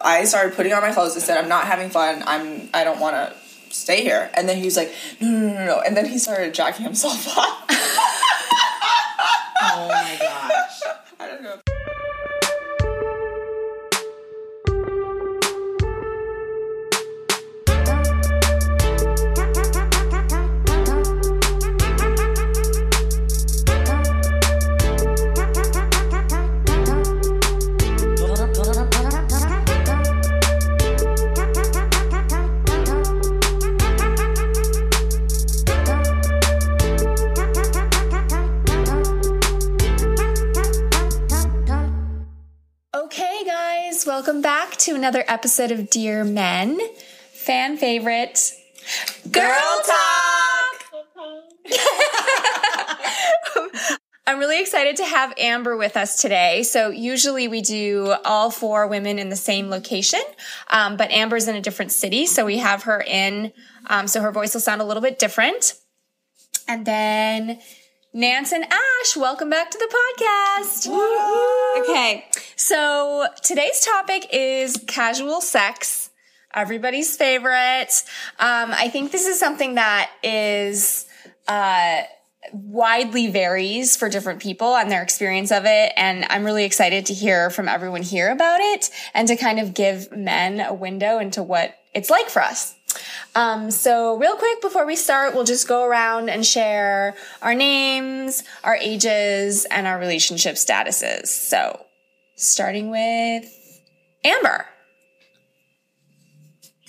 I started putting on my clothes. and said, I'm not having fun. I'm, I don't want to stay here. And then he was like, no, no, no, no. And then he started jacking himself off. Another episode of Dear Men, fan favorite Girl Talk. I'm really excited to have Amber with us today. So usually we do all four women in the same location, um, but Amber's in a different city, so we have her in, um, so her voice will sound a little bit different. And then Nance and Ash, welcome back to the podcast. Okay, so today's topic is casual sex, everybody's favorite. Um, I think this is something that is uh, widely varies for different people and their experience of it. And I'm really excited to hear from everyone here about it and to kind of give men a window into what it's like for us. Um, so real quick before we start, we'll just go around and share our names, our ages, and our relationship statuses. So starting with Amber.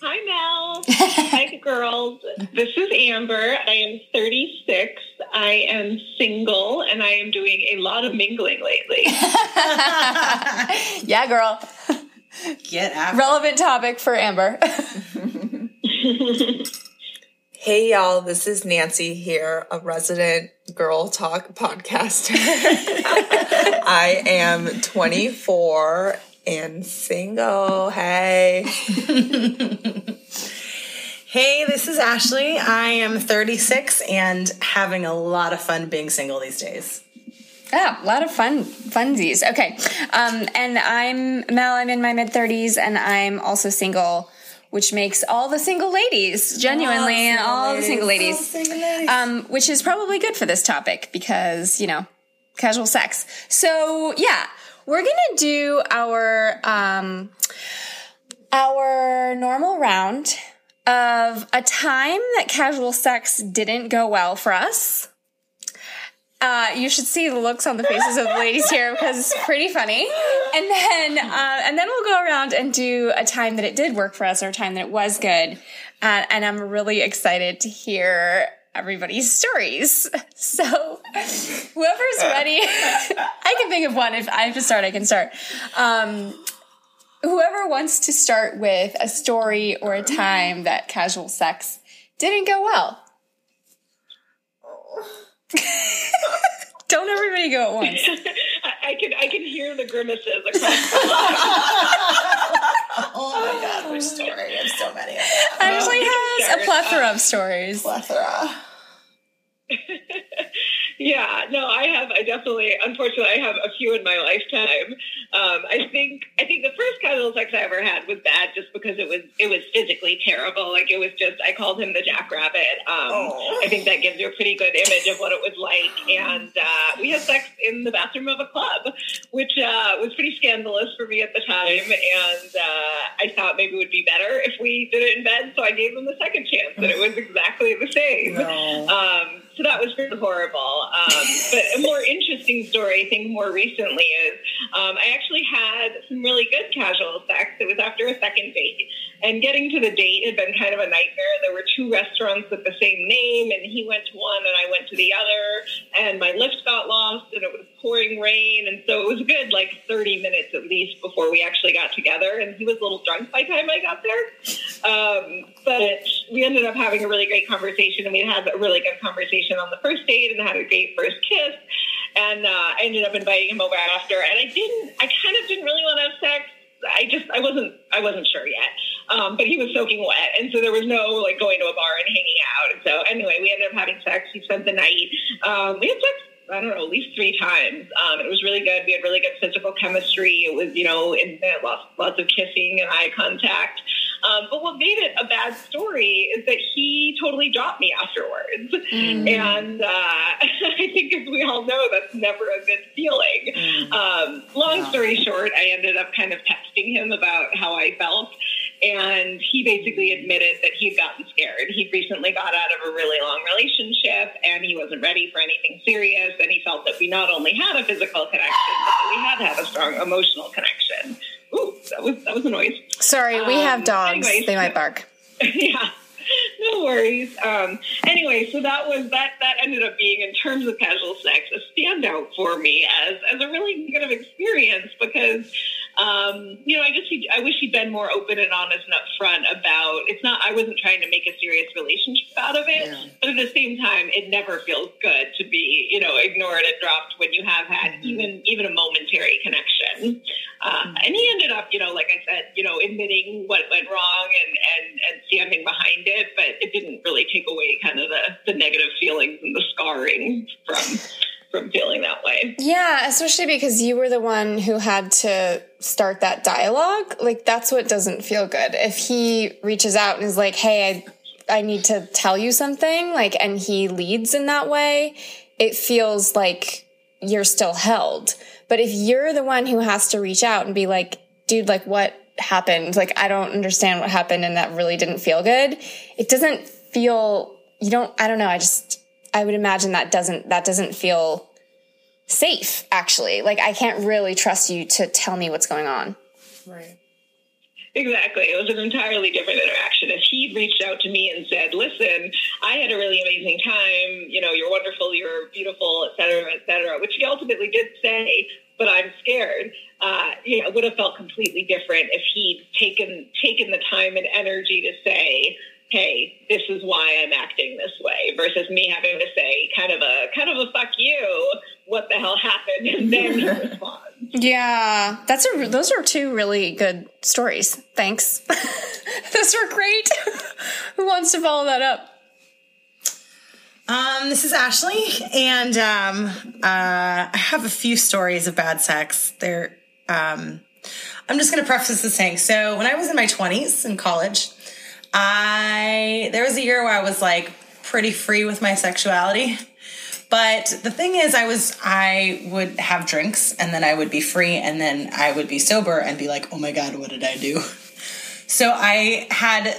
Hi, Mel. Hi, girls. This is Amber. I am 36. I am single, and I am doing a lot of mingling lately. yeah, girl. Get after Relevant topic for Amber. Hey y'all, this is Nancy here, a resident girl talk podcaster. I am 24 and single. Hey. Hey, this is Ashley. I am 36 and having a lot of fun being single these days. Yeah, a lot of fun funsies. Okay. Um, and I'm Mel, I'm in my mid 30s and I'm also single, which makes all the single ladies, genuinely, and all the single ladies, um, which is probably good for this topic because, you know, casual sex. So, yeah, we're going to do our, um, our normal round of a time that casual sex didn't go well for us. Uh, you should see the looks on the faces of the ladies here because it's pretty funny. And then, uh, and then we'll go around and do a time that it did work for us or a time that it was good. Uh, and I'm really excited to hear everybody's stories. So, whoever's ready, I can think of one. If I have to start, I can start. Um, whoever wants to start with a story or a time that casual sex didn't go well. Don't everybody go at once. I, I can I can hear the grimaces across the Oh my god, which story? I have so many of. Ashley has a Start. plethora of stories. Plethora. Yeah, no, I have. I definitely, unfortunately, I have a few in my lifetime. Um, I think, I think the first casual sex I ever had was bad, just because it was, it was physically terrible. Like it was just, I called him the jackrabbit. Um, Oh. I think that gives you a pretty good image of what it was like. And uh, we had sex in the bathroom of a club, which uh, was pretty scandalous for me at the time. And uh, I thought maybe it would be better if we did it in bed. So I gave him the second chance, and it was exactly the same. No. Um, so that was pretty horrible. Um, but a more interesting story, I think, more recently is um, I actually had some really good casual sex. It was after a second date. And getting to the date had been kind of a nightmare. There were two restaurants with the same name, and he went to one and I went to the other. And my Lyft got lost, and it was pouring rain. And so it was good, like, 30 minutes at least before we actually got together. And he was a little drunk by the time I got there. Um, but we ended up having a really great conversation, and we had a really good conversation on the first date and had a great first kiss. And uh, I ended up inviting him over after, and I didn't. I kind of didn't really want to have sex. I just I wasn't I wasn't sure yet. Um, but he was soaking wet, and so there was no like going to a bar and hanging out. And so anyway, we ended up having sex. We spent the night. Um, we had sex I don't know, at least three times. Um, it was really good. We had really good physical chemistry. It was, you know, in, lots, lots of kissing and eye contact. Um, but what made it a bad story is that he totally dropped me afterwards. Mm. And uh, I think, as we all know, that's never a good feeling. Mm. Um, long yeah. story short, I ended up kind of texting him about how I felt. And he basically admitted that he'd gotten scared. He'd recently got out of a really long relationship and he wasn't ready for anything serious. And he felt that we not only had a physical connection, but we had had a strong emotional connection. Ooh, that was that was a noise. Sorry, we um, have dogs. Anyways, they might bark. yeah. No worries. Um, anyway, so that was that. That ended up being, in terms of casual sex, a standout for me as as a really negative experience because um, you know, I just I wish he'd been more open and honest and upfront about. It's not. I wasn't trying to make a serious relationship out of it, yeah. but at the same time, it never feels good to be you know ignored and dropped when you have had mm-hmm. even even a momentary connection. Uh, mm-hmm. And he ended up, you know, like I said, you know, admitting what went wrong and and and standing behind it, but it didn't really take away kind of the the negative feelings and the scarring from from feeling that way. Yeah, especially because you were the one who had to start that dialogue. Like that's what doesn't feel good. If he reaches out and is like, "Hey, I I need to tell you something," like and he leads in that way, it feels like you're still held. But if you're the one who has to reach out and be like, "Dude, like what happened? Like I don't understand what happened and that really didn't feel good." It doesn't feel you don't I don't know, I just I would imagine that doesn't that doesn't feel safe actually. Like I can't really trust you to tell me what's going on. Right. Exactly. It was an entirely different interaction. If he'd reached out to me and said, listen, I had a really amazing time, you know, you're wonderful, you're beautiful, et cetera, et cetera, which he ultimately did say, but I'm scared. Uh, it would have felt completely different if he'd taken taken the time and energy to say, hey, this is why I'm acting this way, versus me having to say kind of a kind of a fuck you, what the hell happened, and then he responds. Yeah, that's a those are two really good stories. Thanks. those were great. Who wants to follow that up? Um, this is Ashley, and um, uh, I have a few stories of bad sex. They're um, I'm just going to preface this saying. So when I was in my 20s in college, I there was a year where I was like pretty free with my sexuality. But the thing is, I was, I would have drinks and then I would be free and then I would be sober and be like, oh my God, what did I do? So I had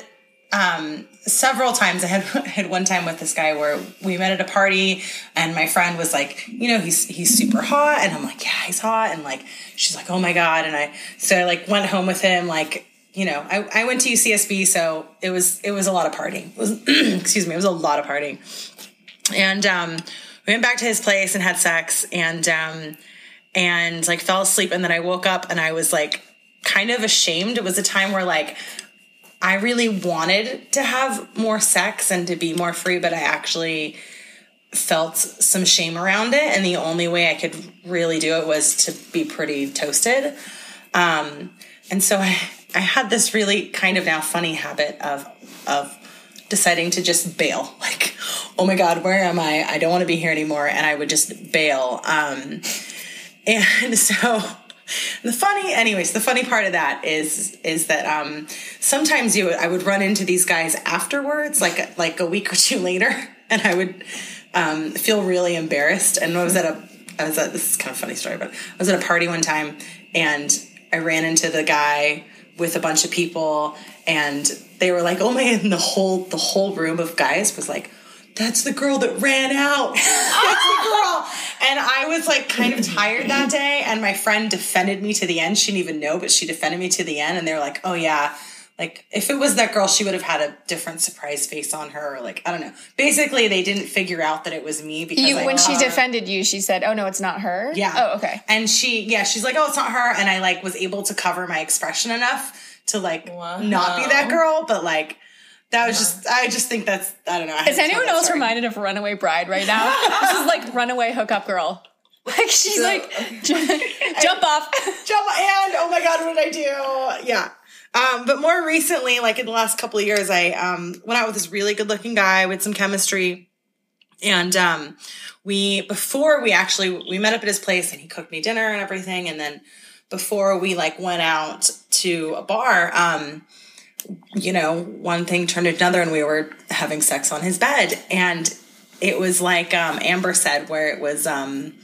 um, several times. I had had one time with this guy where we met at a party, and my friend was like, you know, he's he's super hot, and I'm like, yeah, he's hot, and like she's like, oh my god, and I so I like went home with him, like you know, I, I went to UCSB, so it was it was a lot of partying. Was excuse me, it was a lot of partying. And um, we went back to his place and had sex and um, and like fell asleep and then I woke up and I was like kind of ashamed. It was a time where like I really wanted to have more sex and to be more free, but I actually felt some shame around it and the only way I could really do it was to be pretty toasted. Um, and so I I had this really kind of now funny habit of of deciding to just bail. Like, oh my God, where am I? I don't want to be here anymore. And I would just bail. Um, and so the funny, anyways, the funny part of that is, is that, um, sometimes you, I would run into these guys afterwards, like, like a week or two later, and I would, um, feel really embarrassed. And I was at a, I was at, this is kind of funny story, but I was at a party one time and I ran into the guy with a bunch of people and they were like, "Oh man!" the whole the whole room of guys was like, "That's the girl that ran out. That's the girl." And I was like kind of tired that day, and my friend defended me to the end. She didn't even know, but she defended me to the end, and they were like, "Oh yeah." Like if it was that girl, she would have had a different surprise face on her. Or like I don't know. Basically, they didn't figure out that it was me because you, when she her. defended you, she said, "Oh no, it's not her." Yeah. Oh okay. And she, yeah, she's like, "Oh, it's not her," and I like was able to cover my expression enough to like wow. not be that girl, but like that was just I just think that's I don't know. Is anyone else story. reminded of Runaway Bride right now? this is like Runaway Hookup Girl. Like she's so, like jump off, jump and oh my god, what did I do? Yeah. Um, but more recently, like in the last couple of years, I um, went out with this really good looking guy with some chemistry, And um, we before we actually we met up at his place and he cooked me dinner and everything. And then before we like went out to a bar, um, you know, one thing turned into another, and we were having sex on his bed, and it was like um, Amber said, where it was um,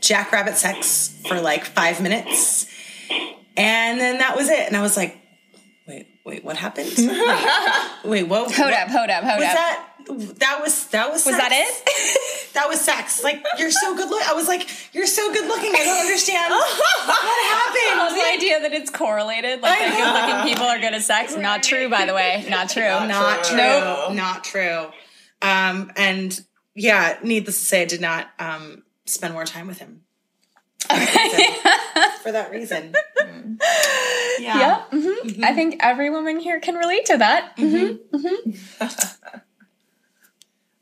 jackrabbit sex for like five minutes, and then that was it. And I was like, wait, wait, what happened? wait, wait, what? Hold what- up, hold up, hold Was up. that that was that was Was sex. that it? That was sex. Like you're so good look. I was like, you're so good looking. I don't understand what happened. the idea that it's correlated, like that good looking people are good at sex. Not true, by the way. Not true. not true. Nope. Not true. Um, and yeah, needless to say, I did not um, spend more time with him. For that reason. Mm. Yeah. Yeah. hmm I think every woman here can relate to that. Mm-hmm. Mm-hmm.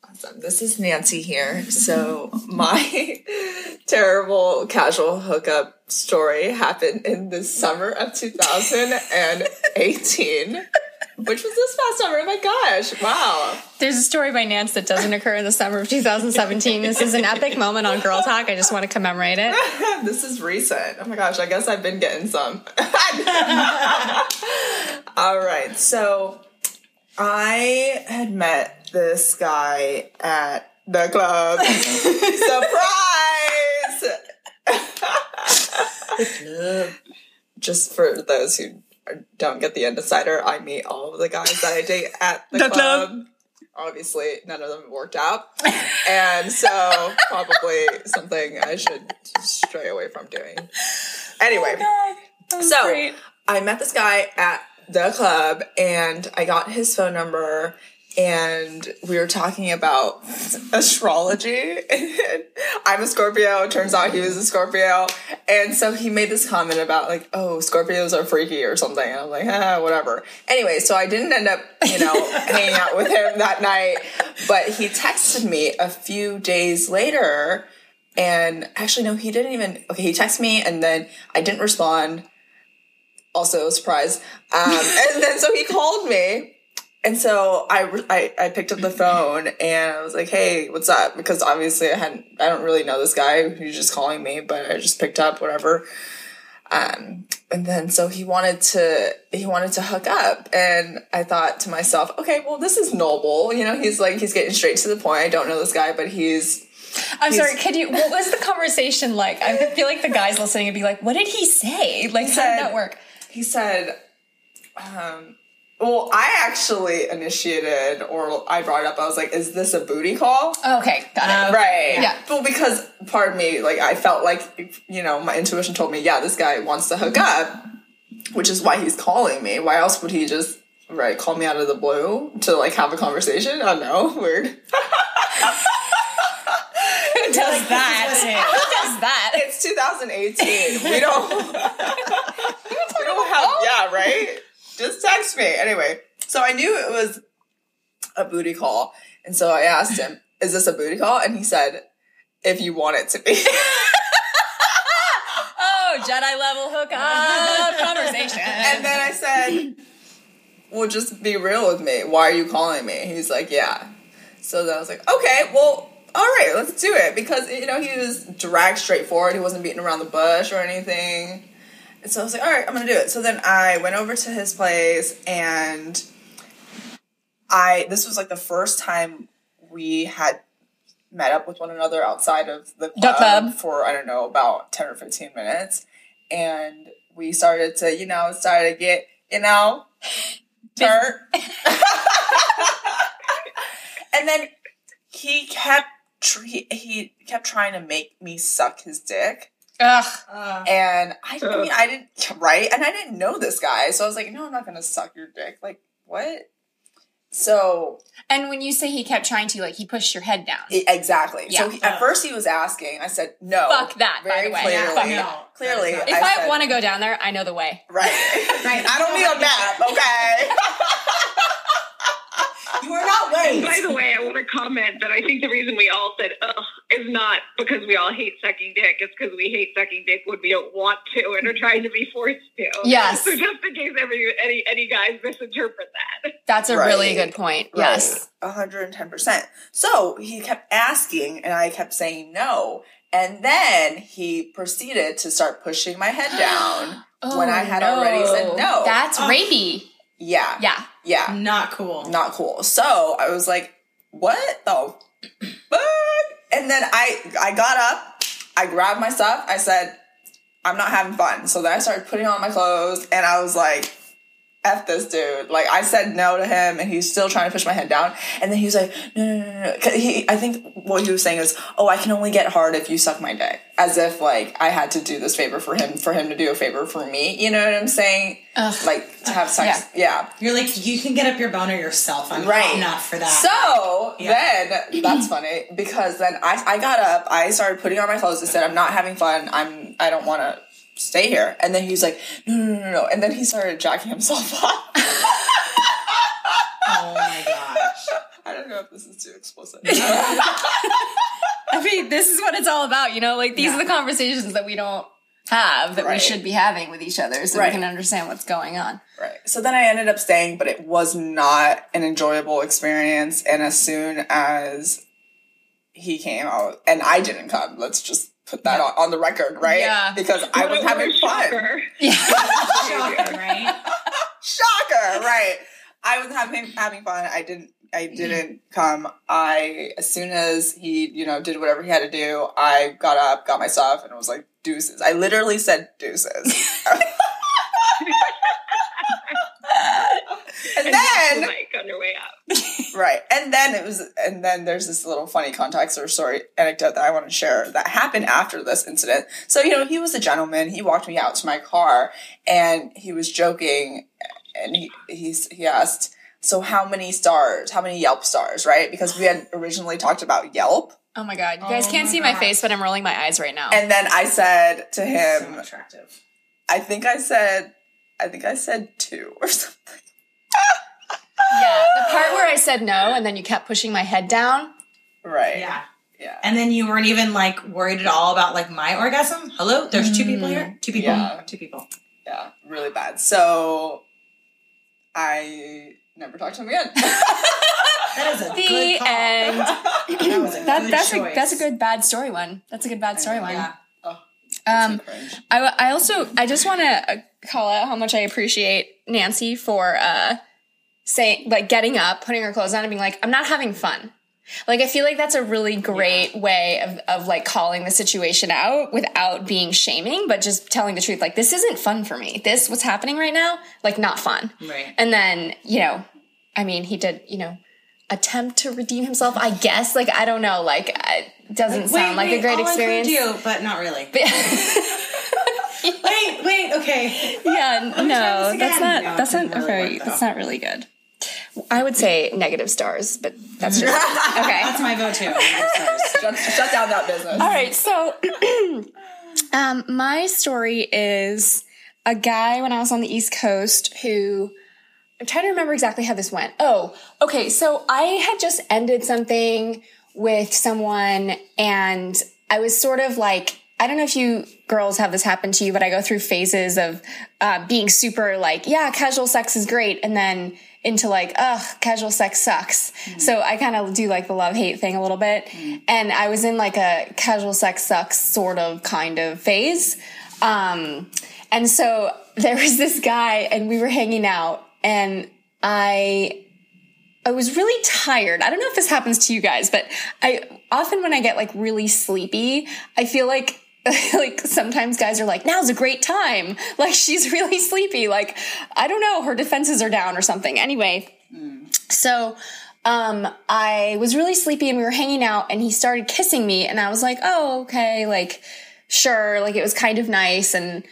Awesome. This is Nancy here. So my terrible casual hookup story happened in the summer of 2018, which was this past summer. Oh my gosh! Wow. There's a story by Nance that doesn't occur in the summer of 2017. This is an epic moment on Girl Talk. I just want to commemorate it. This is recent. Oh my gosh! I guess I've been getting some. All right. So I had met this guy at the club. Surprise! the club. Just for those who don't get the Indecider, I meet all of the guys that I date at the, The club. club. Obviously, none of them worked out. And so, probably something I should stray away from doing. Anyway, oh so great. I met this guy at the club and I got his phone number and we were talking about astrology. I'm a Scorpio. Turns out he was a Scorpio. And so he made this comment about like, oh, Scorpios are freaky or something. And I'm like, ah, whatever. Anyway, so I didn't end up, you know, hanging out with him that night, but he texted me a few days later and actually, no, he didn't even, okay, he texted me and then I didn't respond also surprise. Um, and then so he called me. And so I, I, I picked up the phone and I was like, hey, what's up? Because obviously I hadn't, I don't really know this guy who's just calling me, but I just picked up, whatever. Um, and then so he wanted to, he wanted to hook up. And I thought to myself, okay, well, this is noble. You know, he's like, he's getting straight to the point. I don't know this guy, but he's, I'm sorry, could you, what was the conversation like? I feel like the guys listening would be like, what did he say? Like, how said- did that work? he said, um, well, I actually initiated, or I brought up. I was like, "Is this a booty call?" Okay, got it. Right. Yeah. Well, because part of me, like, I felt like, you know, my intuition told me, yeah, this guy wants to hook mm-hmm. up, which is why he's calling me. Why else would he just, right, call me out of the blue to, like, have a conversation? I don't know. Weird. Who does that? Who does that? It's 2018. We don't. we don't have. Yeah, right. Just text me anyway. So I knew it was a booty call, and so I asked him, "Is this a booty call?" And he said, "If you want it to be." Oh, Jedi level hookup conversation. and then I said, "Well, just be real with me. Why are you calling me?" He's like, "Yeah." So then I was like, "Okay, well." All right, let's do it because you know he was direct, straightforward. He wasn't beating around the bush or anything. And so I was like, all right, I'm gonna do it. So then I went over to his place and I this was like the first time we had met up with one another outside of the club, club. for I don't know about ten or fifteen minutes, and we started to you know started to get you know turn, and then he kept he kept trying to make me suck his dick. Ugh. And I, I mean, I didn't, right? And I didn't know this guy. So I was like, no, I'm not going to suck your dick. Like, what? So, And when you say he kept trying to, like, he pushed your head down. e- exactly. So he, at first he was asking. I said, no. Fuck that, by Very the way. clearly. Fuck no. Clearly. If if I, said, want to go down there, I know the way. Right. Right. I don't need a map, okay? You are not By the way, I want to comment that I think the reason we all said "ugh" is not because we all hate sucking dick. It's because we hate sucking dick when we don't want to and are trying to be forced to. Yes. So just in case every, any any guys misinterpret that. That's a Right. really good point. Yes. 110%. So he kept asking, and I kept saying no. And then he proceeded to start pushing my head down oh, when I had already said no. That's Oh. rapey. yeah. Yeah. Yeah. Not cool. Not cool. So I was like, what the fuck? And then I I got up, I grabbed my stuff, I said, I'm not having fun. So then I started putting on my clothes and I was like, F this dude. Like I said no to him and he's still trying to push my head down. And then he was like, no, no, no, no. 'Cause He, I think what he was saying is, oh, I can only get hard if you suck my dick. As if like I had to do this favor for him, for him to do a favor for me. You know what I'm saying? Ugh. Like to have sex. Yeah. You're like, you can get up your boner yourself. I'm Right. not for that. So Yeah. then that's funny because then I, I got up, I started putting on my clothes and said, I'm not having fun. I'm I don't wanna stay here. And then he's like, No, no, no, no, no. And then he started jacking himself off. oh my gosh. I don't know if this is too explicit. I mean, this is what it's all about, you know? Like, these Yeah. are the conversations that we don't have that we should be having with each other so Right. we can understand what's going on. right. So then I ended up staying, but it was not an enjoyable experience. And as soon as he came out, and I didn't come, let's just put that on, on the record, right? Yeah. Because I was having weird fun. shocker. Right? Shocker, right? I was having having fun. I didn't. I mm-hmm. didn't come. I as soon as he, you know, did whatever he had to do, I got up, got my stuff, and it was like deuces. I literally said deuces. and And then mic on your way out. right, and then it was, and then there's this little funny context or story anecdote that I want to share that happened after this incident. So you know, he was a gentleman. He walked me out to my car, and he was joking, and he he's, he asked, "So how many stars? How many Yelp stars? Right? Because we had originally talked about Yelp, Oh my God. You guys Oh can't my see my face, but I'm rolling my eyes right now. and then I said to so him, attractive. I think I said, I think I said two or something. Yeah. The part where I said no and then you kept pushing my head down. Right? Yeah. Yeah. And then you weren't even like worried at all about like my orgasm. Hello, there's two people here. Two people. Yeah. Two people. Yeah, really bad. So I never talked to him again. That is a The good call. end. That was a That, good that's a that's a good bad story one. That's a good bad story one. Yeah. oh, Um. I, I also I just want to uh, call out how much I appreciate Nancy for uh saying like getting up, putting her clothes on, and being like, "I'm not having fun." Like I feel like that's a really great way of of like calling the situation out without being shaming, but just telling the truth. Like this isn't fun for me. This what's happening right now, like not fun. Right. And then you know, I mean, he did you know attempt to redeem himself. I guess like I don't know, like it doesn't sound like a great oh, I'll experience. you, but not really. wait, wait, okay. Yeah, no, that's not No, that's not very that's not really good. I would say negative stars, but that's just okay. That's my vote too. Shut, shut down that business. All right, so um, my story is a guy when I was on the East Coast who I'm trying to remember exactly how this went. Oh, okay. So I had just ended something with someone and I was sort of like, I don't know if you girls have this happen to you, but I go through phases of uh, being super like, yeah, casual sex is great. And then into like, ugh, casual sex sucks. So I kind of do like the love hate thing a little bit. And I was in like a casual sex sucks sort of kind of phase. Um, and so there was this guy and we were hanging out and I I was really tired. I don't know if this happens to you guys, but I often when I get like really sleepy, I feel like like sometimes guys are like, now's a great time. Like she's really sleepy. Like, I don't know, her defenses are down or something. Anyway, so um I was really sleepy and we were hanging out and he started kissing me and I was like, oh, okay, like sure, like it was kind of nice and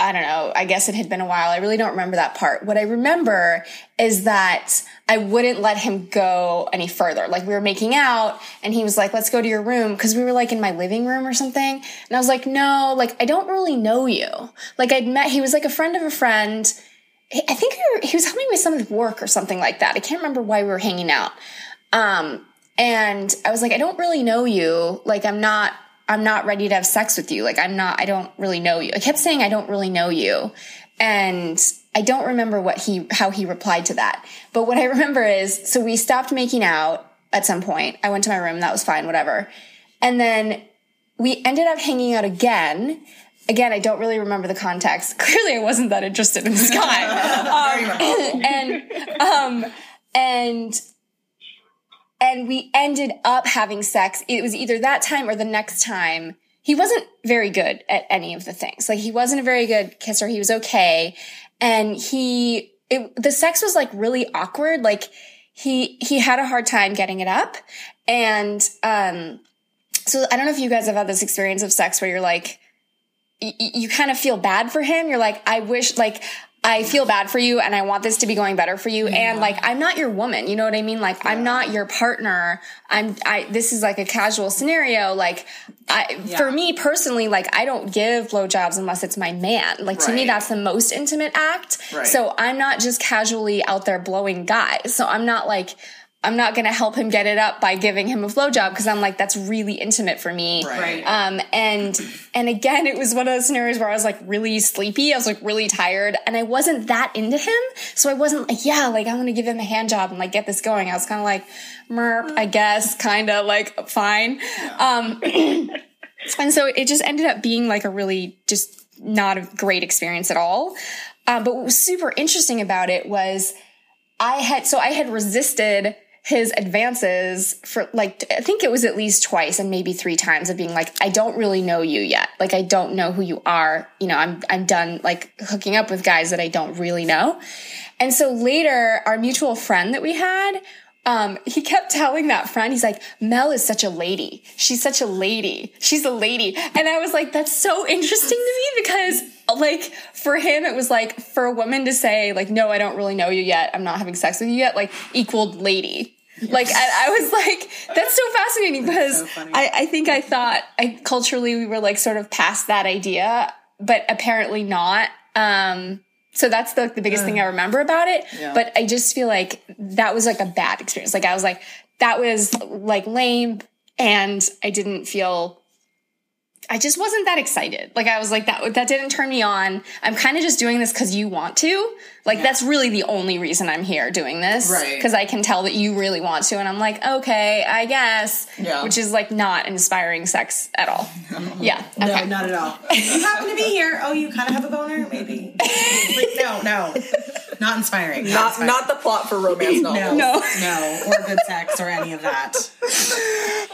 I don't know. I guess it had been a while. I really don't remember that part. What I remember is that I wouldn't let him go any further. Like we were making out and he was like, let's go to your room. Cause we were like in my living room or something. And I was like, no, like I don't really know you. Like I'd met, he was like a friend of a friend. I think he, was helping me with some of work or something like that. I can't remember why we were hanging out. Um, and I was like, I don't really know you. Like, I'm not, I'm not ready to have sex with you. Like, I'm not, I don't really know you. I kept saying, I don't really know you. And I don't remember what he, how he replied to that. But what I remember is, so we stopped making out at some point. I went to my room. That was fine, whatever. And then we ended up hanging out again. Again, I don't really remember the context. Clearly, I wasn't that interested in this guy. um, and, um, and, and we ended up having sex. It was either that time or the next time. He wasn't very good at any of the things. Like he wasn't a very good kisser. He was okay. And he, it, the sex was like really awkward. Like he, he had a hard time getting it up. And, um, so I don't know if you guys have had this experience of sex where you're like, you kind of feel bad for him. You're like, I wish, like, I feel bad for you and I want this to be going better for you. Yeah. And like, I'm not your woman. You know what I mean? Like, yeah. I'm not your partner. I'm, I, this is like a casual scenario. Like, I, yeah. for me personally, like, I don't give blowjobs unless it's my man. Like, right. to me, that's the most intimate act. Right. So I'm not just casually out there blowing guys. So I'm not like, I'm not going to help him get it up by giving him a blowjob because I'm like, that's really intimate for me. Right. Um, and, and again, it was one of those scenarios where I was like really sleepy. I was like really tired and I wasn't that into him. So I wasn't like, yeah, like I want to give him a hand job and like get this going. I was kind of like, merp, I guess, kind of like fine. Um, and so it just ended up being like a really just not a great experience at all. Um, but what was super interesting about it was I had, so I had resisted his advances for like I think it was at least twice and maybe three times of being like I don't really know you yet. Like I don't know who you are. You know, I'm I'm done like hooking up with guys that I don't really know. And so later our mutual friend that we had um, he kept telling that friend, he's like, Mel is such a lady. She's such a lady. She's a lady. And I was like, that's so interesting to me because like for him, it was like for a woman to say like, no, I don't really know you yet. I'm not having sex with you yet. Like equaled lady. Yes. Like I, I, was like, that's so fascinating because so I, I think I thought I culturally we were like sort of past that idea, but apparently not. Um, so that's the, the biggest uh, thing I remember about it. Yeah. But I just feel like that was like a bad experience. Like I was like, that was like lame and I didn't feel I just wasn't that excited. Like I was like that that didn't turn me on. I'm kind of just doing this cuz you want to. Like yeah. that's really the only reason I'm here doing this right. cuz I can tell that you really want to and I'm like, "Okay, I guess." Yeah. Which is like not inspiring sex at all. No. Yeah. Okay. No, not at all. you happen to be here. Oh, you kind of have a boner maybe. like, no, no. Not inspiring. Not not, inspiring. not the plot for romance novels. no. No. No, or good sex or any of that.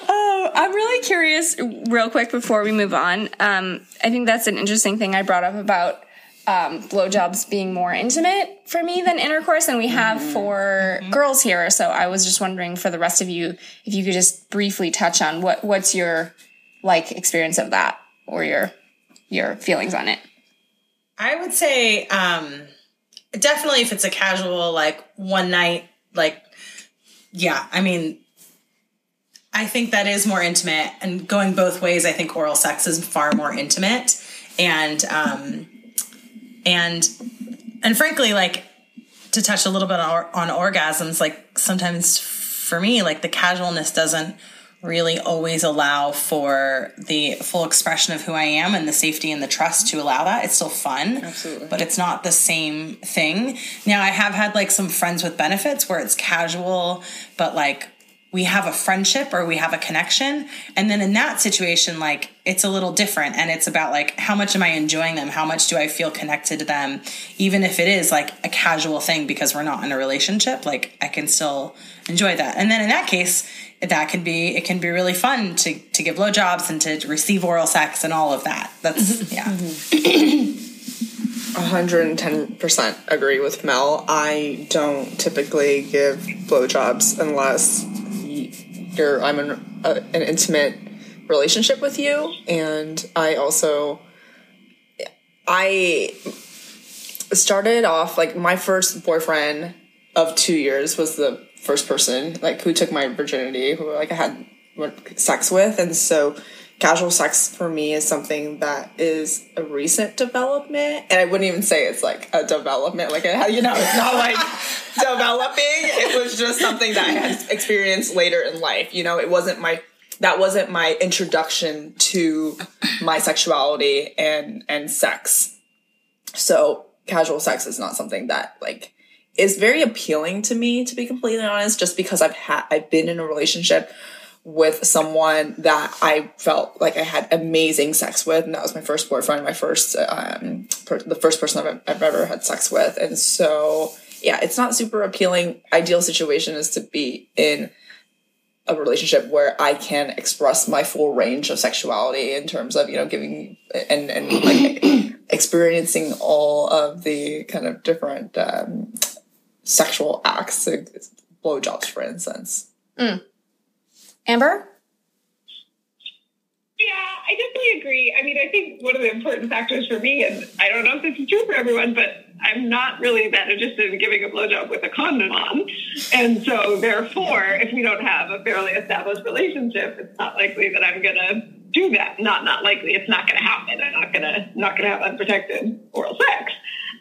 Oh, I'm really curious real quick before we move on. Um, I think that's an interesting thing I brought up about um, blowjobs being more intimate for me than intercourse than we have mm-hmm. for mm-hmm. girls here. So I was just wondering for the rest of you if you could just briefly touch on what what's your like experience of that or your your feelings on it. I would say um, definitely if it's a casual like one night like yeah, I mean I think that is more intimate and going both ways. I think oral sex is far more intimate and um and and frankly like to touch a little bit on, on orgasms like sometimes for me like the casualness doesn't really always allow for the full expression of who I am and the safety and the trust to allow that. It's still fun, Absolutely. but it's not the same thing. Now, I have had like some friends with benefits where it's casual, but like we have a friendship or we have a connection. And then in that situation, like it's a little different. And it's about like, how much am I enjoying them? How much do I feel connected to them? Even if it is like a casual thing because we're not in a relationship, like I can still enjoy that. And then in that case, that can be, it can be really fun to, to give blowjobs and to receive oral sex and all of that. That's, mm-hmm. yeah. 110% agree with Mel. I don't typically give blowjobs unless you're I'm in a, an intimate relationship with you, and I also I started off like my first boyfriend of two years was the first person like who took my virginity, who like I had sex with, and so casual sex for me is something that is a recent development and i wouldn't even say it's like a development like a, you know it's not like developing it was just something that I had experienced later in life. You know, it wasn't my that wasn't my introduction to my sexuality and and sex. So casual sex is not something that like is very appealing to me to be completely honest just because I've had I've been in a relationship with someone that I felt like I had amazing sex with, and that was my first boyfriend, my first, um, per- the first person I've, I've ever had sex with, and so yeah, it's not super appealing. Ideal situation is to be in a relationship where I can express my full range of sexuality in terms of you know giving and and like experiencing all of the kind of different um, sexual acts, blowjobs, for instance. Mm. Amber? Yeah, I definitely agree. I mean, I think one of the important factors for me, and I don't know if this is true for everyone, but I'm not really that interested in giving a blowjob with a condom on. And so, therefore, if we don't have a fairly established relationship, it's not likely that I'm going to do that. Not not likely. It's not going to happen. I'm not going to not going to have unprotected oral sex.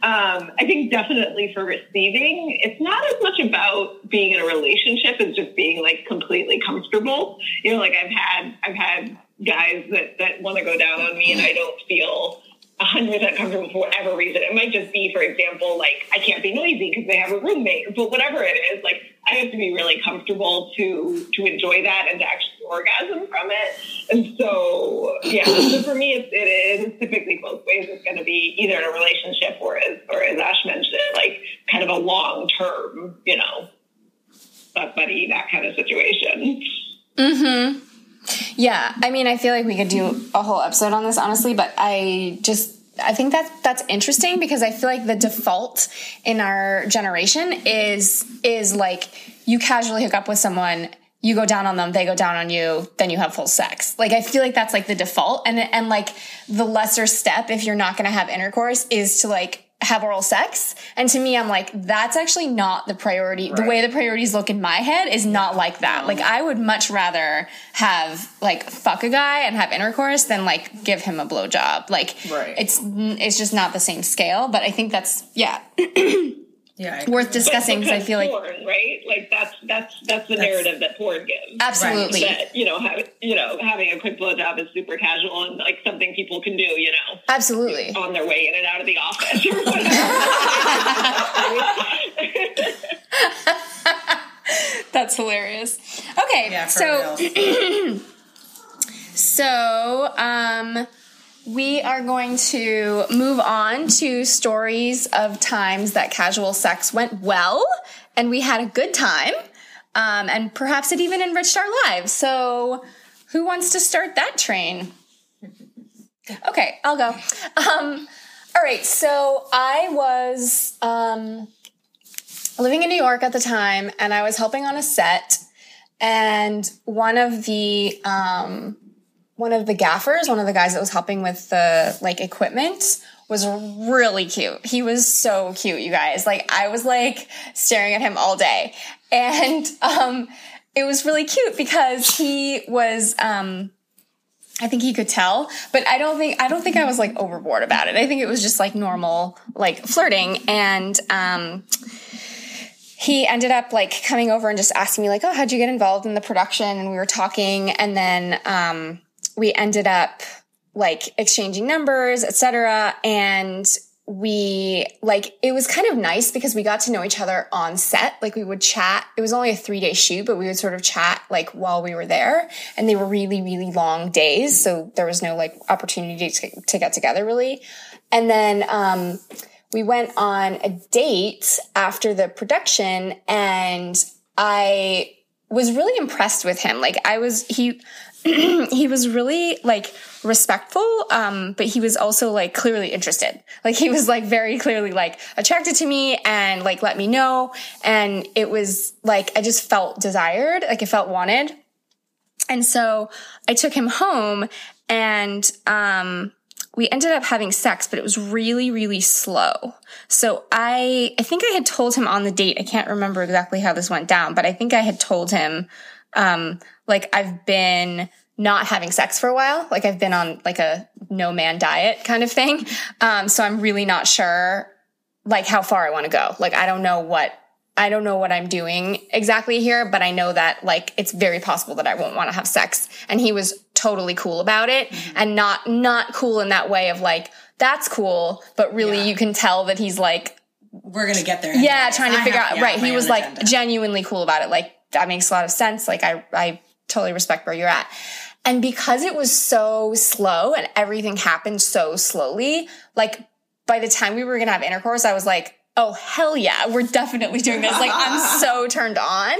Um, I think definitely for receiving, it's not as much about being in a relationship as just being like completely comfortable. You know, like I've had I've had guys that that want to go down on me, and I don't feel 100% comfortable for whatever reason. It might just be, for example, like I can't be noisy because they have a roommate, but whatever it is, like I have to be really comfortable to to enjoy that and to actually orgasm from it. And so, yeah, so for me, it's, it is typically both ways. It's going to be either in a relationship or as or as Ash mentioned, like kind of a long term, you know, buddy, that kind of situation. Hmm. Yeah, I mean, I feel like we could do a whole episode on this, honestly, but I just I think that that's interesting because I feel like the default in our generation is is like you casually hook up with someone, you go down on them, they go down on you, then you have full sex. Like I feel like that's like the default and and like the lesser step if you're not going to have intercourse is to like have oral sex. And to me, I'm like, that's actually not the priority. Right. The way the priorities look in my head is not like that. Like, I would much rather have like fuck a guy and have intercourse than like give him a blowjob. Like, right. it's it's just not the same scale. But I think that's yeah. yeah, worth discussing because I feel like porn, like right, like that's that's that's the that's, narrative that porn gives. Absolutely, right? that you know, have, you know, having a quick blowjob is super casual and like something people can do. You know, absolutely on their way in and out of the office That's hilarious. Okay, yeah, so so um we are going to move on to stories of times that casual sex went well and we had a good time. Um, and perhaps it even enriched our lives. So, who wants to start that train? Okay, I'll go. Um, all right, so I was um, living in New York at the time, and I was helping on a set, and one of the um, one of the gaffers, one of the guys that was helping with the like equipment was really cute. He was so cute, you guys. Like I was like staring at him all day. And um it was really cute because he was um I think he could tell, but I don't think I don't think I was like overboard about it. I think it was just like normal like flirting and um he ended up like coming over and just asking me like, "Oh, how'd you get involved in the production?" and we were talking and then um we ended up like exchanging numbers, etc. And we like it was kind of nice because we got to know each other on set. Like we would chat. It was only a three day shoot, but we would sort of chat like while we were there. And they were really, really long days. So there was no like opportunity to, to get together really. And then, um, we went on a date after the production and I was really impressed with him. Like I was, he, he was really like respectful um but he was also like clearly interested. Like he was like very clearly like attracted to me and like let me know. And it was like i just felt desired like i felt wanted. And so i took him home and um we ended up having sex, but it was really, really slow. So I, I think I had told him on the date, I can't remember exactly how this went down, but I think I had told him, um, like I've been not having sex for a while. Like I've been on like a no man diet kind of thing. Um, so I'm really not sure like how far I want to go. Like I don't know what I don't know what I'm doing exactly here, but I know that like it's very possible that I won't want to have sex. And he was totally cool about it and not, not cool in that way of like, that's cool, but really Yeah. you can tell that he's like, We're gonna get there. yeah, trying to I figure have- out, yeah, right. He was like agenda. genuinely cool about it. Like that makes a lot of sense. Like I, I totally respect where you're at. And because it was so slow and everything happened so slowly, like by the time we were going to have intercourse, I was like, oh, hell yeah, we're definitely doing this. Like I'm so turned on.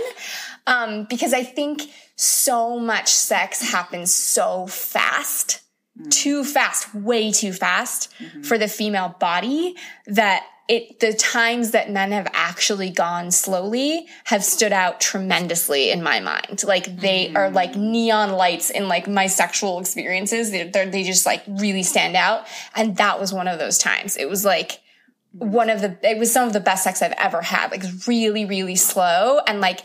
Um, because I think so much sex happens so fast, too fast, way too fast for the female body that it, the times that men have actually gone slowly have stood out tremendously in my mind. Like they are like mm. neon lights in like my sexual experiences. They're, they're, they just like really stand out. And that was one of those times. It was like, one of the it was some of the best sex I've ever had. Like really, really slow and like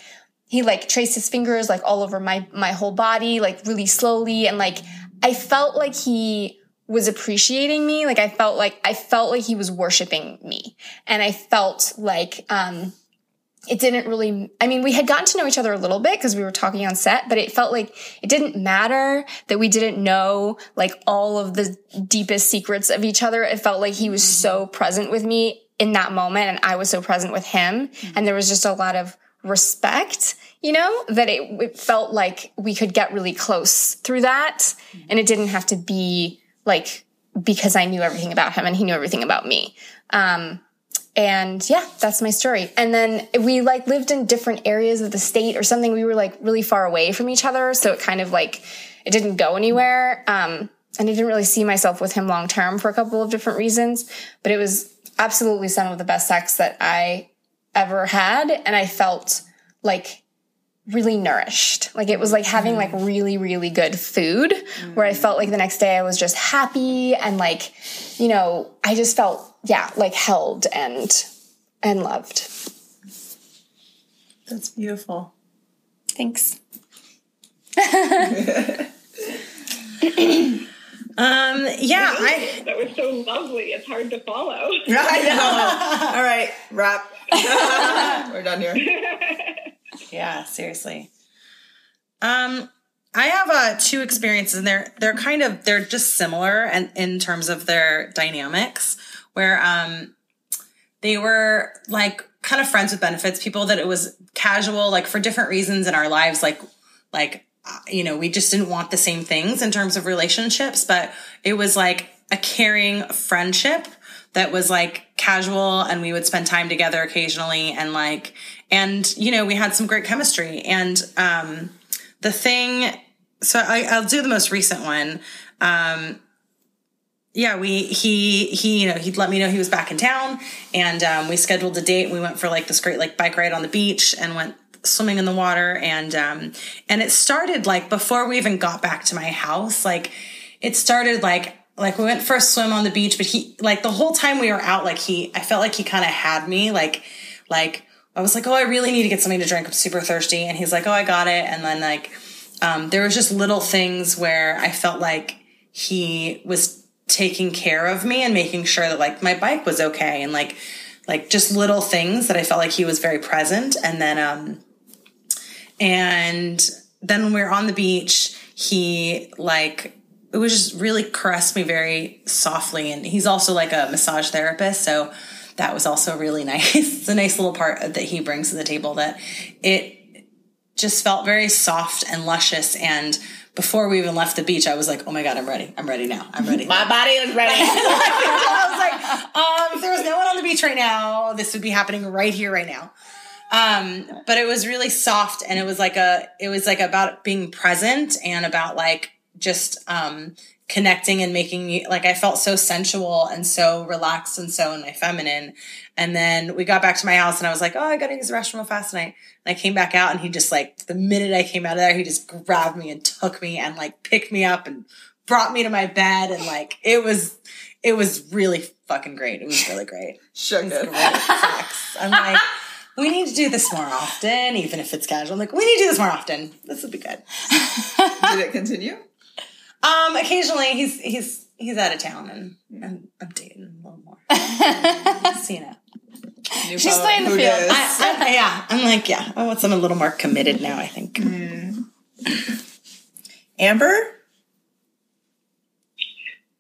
he like traced his fingers like all over my my whole body, like really slowly and like I felt like he was appreciating me. Like I felt like I felt like he was worshiping me. And I felt like um it didn't really i mean we had gotten to know each other a little bit because we were talking on set but it felt like it didn't matter that we didn't know like all of the deepest secrets of each other. It felt like he was mm-hmm. so present with me in that moment and i was so present with him. Mm-hmm. And there was just a lot of respect you know that it, it felt like we could get really close through that. Mm-hmm. And it didn't have to be like because i knew everything about him and he knew everything about me um and yeah, that's my story. And then we like lived in different areas of the state or something. We were like really far away from each other. So it kind of like, it didn't go anywhere. Um, and I didn't really see myself with him long term for a couple of different reasons, but it was absolutely some of the best sex that I ever had. And I felt like really nourished. Like it was like having like mm. really, really good food where I felt like the next day I was just happy and like, you know, I just felt, yeah, like held and, and loved. That's beautiful. Thanks. Um, yeah, I That was so lovely. It's hard to follow. I know. All right, wrap. We're done here. yeah, seriously. Um, I have uh two experiences, and they're they're kind of they're just similar, and in terms of their dynamics, where um they were like kind of friends with benefits, people that it was casual, like for different reasons in our lives, like like you know we just didn't want the same things in terms of relationships, but it was like a caring friendship that was like casual and we would spend time together occasionally and like and you know we had some great chemistry. And um the thing so I, i'll do the most recent one. Um yeah we he he you know he'd let me know he was back in town and um, we scheduled a date. We went for like this great like bike ride on the beach and went swimming in the water and um and it started like before we even got back to my house like it started like like we went for a swim on the beach but he like the whole time we were out like he i felt like he kind of had me like like i was like oh i really need to get something to drink. I'm super thirsty. And he's like oh i got it. And then like um, there was just little things where i felt like he was taking care of me and making sure that like my bike was okay and like like just little things that i felt like he was very present. And then um and then when we were on the beach he like it was just really caressed me very softly. And he's also like a massage therapist so that was also really nice. It's a nice little part that he brings to the table that it just felt very soft and luscious. And before we even left the beach i was like oh my god i'm ready. I'm ready now. I'm ready. My body is ready. I was like, um, if there was no one on the beach right now, this would be happening right here, right now. Um, but it was really soft and it was like a, it was like about being present and about like just, um, connecting and making me like I felt so sensual and so relaxed and so in my feminine. And then we got back to my house and I was like, oh, I gotta use the restroom real fast tonight. And I came back out and he just like the minute I came out of there, he just grabbed me and took me and like picked me up and brought me to my bed and like it was it was really fucking great. It was really great. Sure It was great sex. I'm like, we need to do this more often, even if it's casual. I'm like, we need to do this more often. This would be good. Did it continue? Um, occasionally he's he's he's out of town and I'm, I'm dating a little more. so, you know. She's playing the field. I, I, yeah, I'm like, yeah. I want something a little more committed now. I think. Mm. Amber.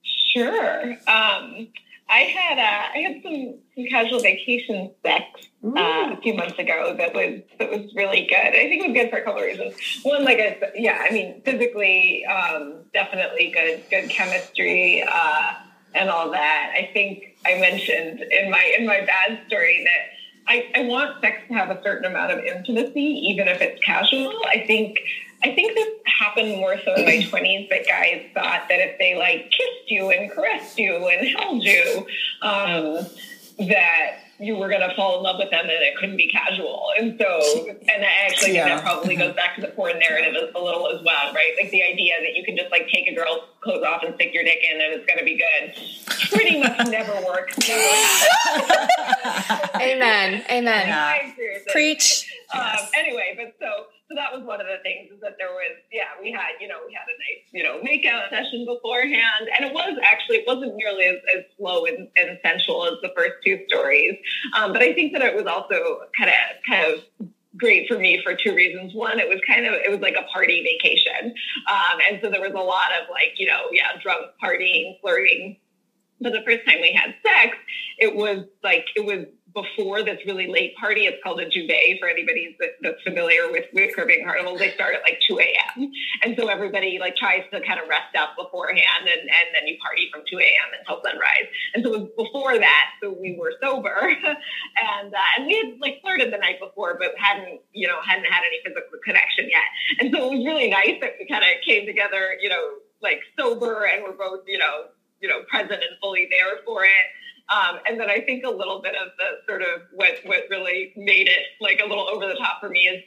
Sure. Um, I had uh, I had some some casual vacation sex uh, a few months ago that was that was really good. I think it was good for a couple of reasons. One, like I said, yeah, I mean, physically, um, definitely good good chemistry uh, and all that. I think I mentioned in my in my bad story that. I, I want sex to have a certain amount of intimacy, even if it's casual. I think I think this happened more so in my 20s that guys thought that if they like kissed you and caressed you and held you, um, that you were going to fall in love with them and it couldn't be casual. And so, and I actually yeah. think that probably goes back to the porn narrative a, a, little as well, right? Like the idea that you can just like take a girl's clothes off and stick your dick in and it's going to be good pretty much never works. Amen. Amen. Yeah. Preach. Um, yes. Anyway, but so, so that was one of the things is that there was, yeah, we had, you know, we had a nice, you know, makeout session beforehand. And it was actually, it wasn't nearly as, as slow and, and sensual as the first two stories. Um, but I think that it was also kind of, kind of great for me for two reasons. One, it was kind of, it was like a party vacation. Um, and so there was a lot of like, you know, yeah, drunk partying, flirting. But the first time we had sex, it was like, it was before this really late party. It's called a J'ouvert for anybody that's familiar with, with Caribbean carnivals. They start at like 2 a.m. And so everybody like tries to kind of rest up beforehand and, and then you party from 2 a.m. until sunrise. And so before that, so we were sober and, uh, and we had like flirted the night before, but hadn't, you know, hadn't had any physical connection yet. And so it was really nice that we kind of came together, you know, like sober and we're both, you know, you know, present and fully there for it. Um, and then I think a little bit of the sort of what what really made it like a little over the top for me is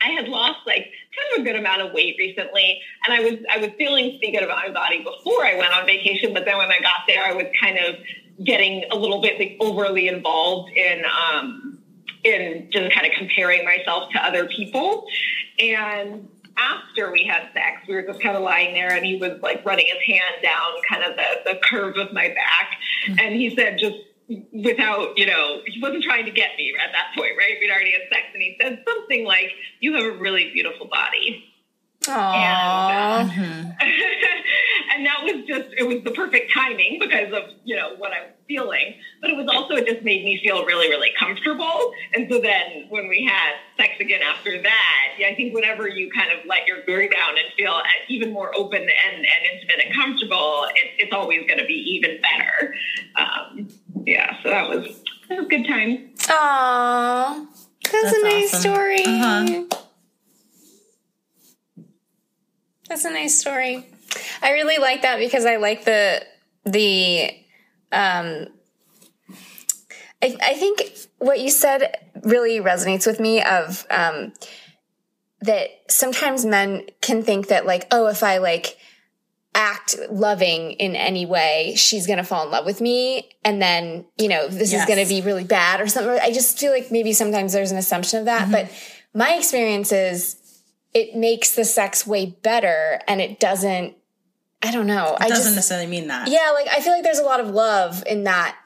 I had lost like kind of a good amount of weight recently, and I was I was feeling pretty good about my body before I went on vacation. But then when I got there, I was kind of getting a little bit like overly involved in um, in just kind of comparing myself to other people, and after we had sex, we were just kind of lying there and he was like running his hand down kind of the, the curve of my back. Mm-hmm. And he said, just without, you know, he wasn't trying to get me at that point, right? We'd already had sex. And he said something like, You have a really beautiful body. Aww. And, uh, mm-hmm. and that was just, it was the perfect timing because of, you know, what I was feeling. But it was also, it just made me feel really, really comfortable. And so then when we had sex again after that, I think whenever you kind of let your guard down and feel even more open and, and intimate and comfortable, it, it's always going to be even better. Um, yeah, so that was, that was a good time. Aww. That's, That's a nice awesome. story. Uh-huh. That's a nice story. I really like that because I like the the um I, I think what you said really resonates with me of um that sometimes men can think that like, oh, if I like act loving in any way, she's going to fall in love with me. And then, you know, this yes. is going to be really bad or something. I just feel like maybe sometimes there's an assumption of that. Mm-hmm. But my experience is it makes the sex way better and it doesn't I don't know. It doesn't just, necessarily mean that. Yeah, like I feel like there's a lot of love in that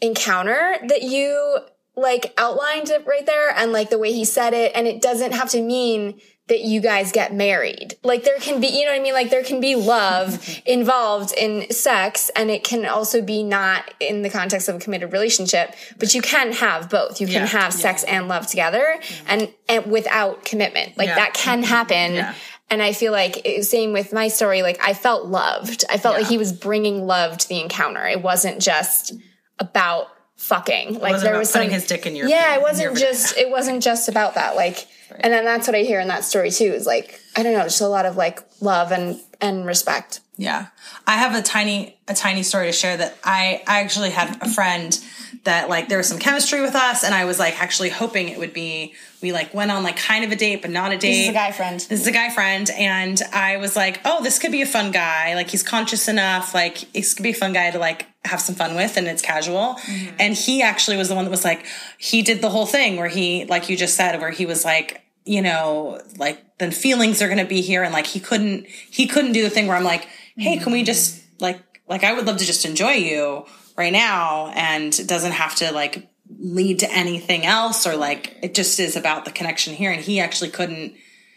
encounter that you like outlined it right there and like the way he said it and it doesn't have to mean that you guys get married. Like there can be, you know what I mean? Like there can be love involved in sex and it can also be not in the context of a committed relationship, but you can have both. You can yeah, have sex yeah. and love together and, and without commitment. Like yeah. that can mm-hmm. happen. And I feel like it, same with my story. Like I felt loved. I felt like he was bringing love to the encounter. It wasn't just about fucking. Like there was putting some, his dick in your yeah. It wasn't just it wasn't just about that. Like Right. And then that's what I hear in that story too is like, I don't know, just a lot of like love and, and respect. Yeah. I have a tiny, a tiny story to share that I, I actually had a friend that like there was some chemistry with us and I was like actually hoping it would be we like went on like kind of a date but not a date. This is a guy friend. This is a guy friend and I was like, "Oh, this could be a fun guy. Like he's conscious enough, like this could be a fun guy to like have some fun with and it's casual." Mm-hmm. And he actually was the one that was like he did the whole thing where he like you just said where he was like you know, like then feelings are going to be here. And like he couldn't, he couldn't do the thing where I'm like, hey, can we mm-hmm. just like, like I would love to just enjoy you right now and it doesn't have to like lead to anything else or like it just is about the connection here and he actually couldn't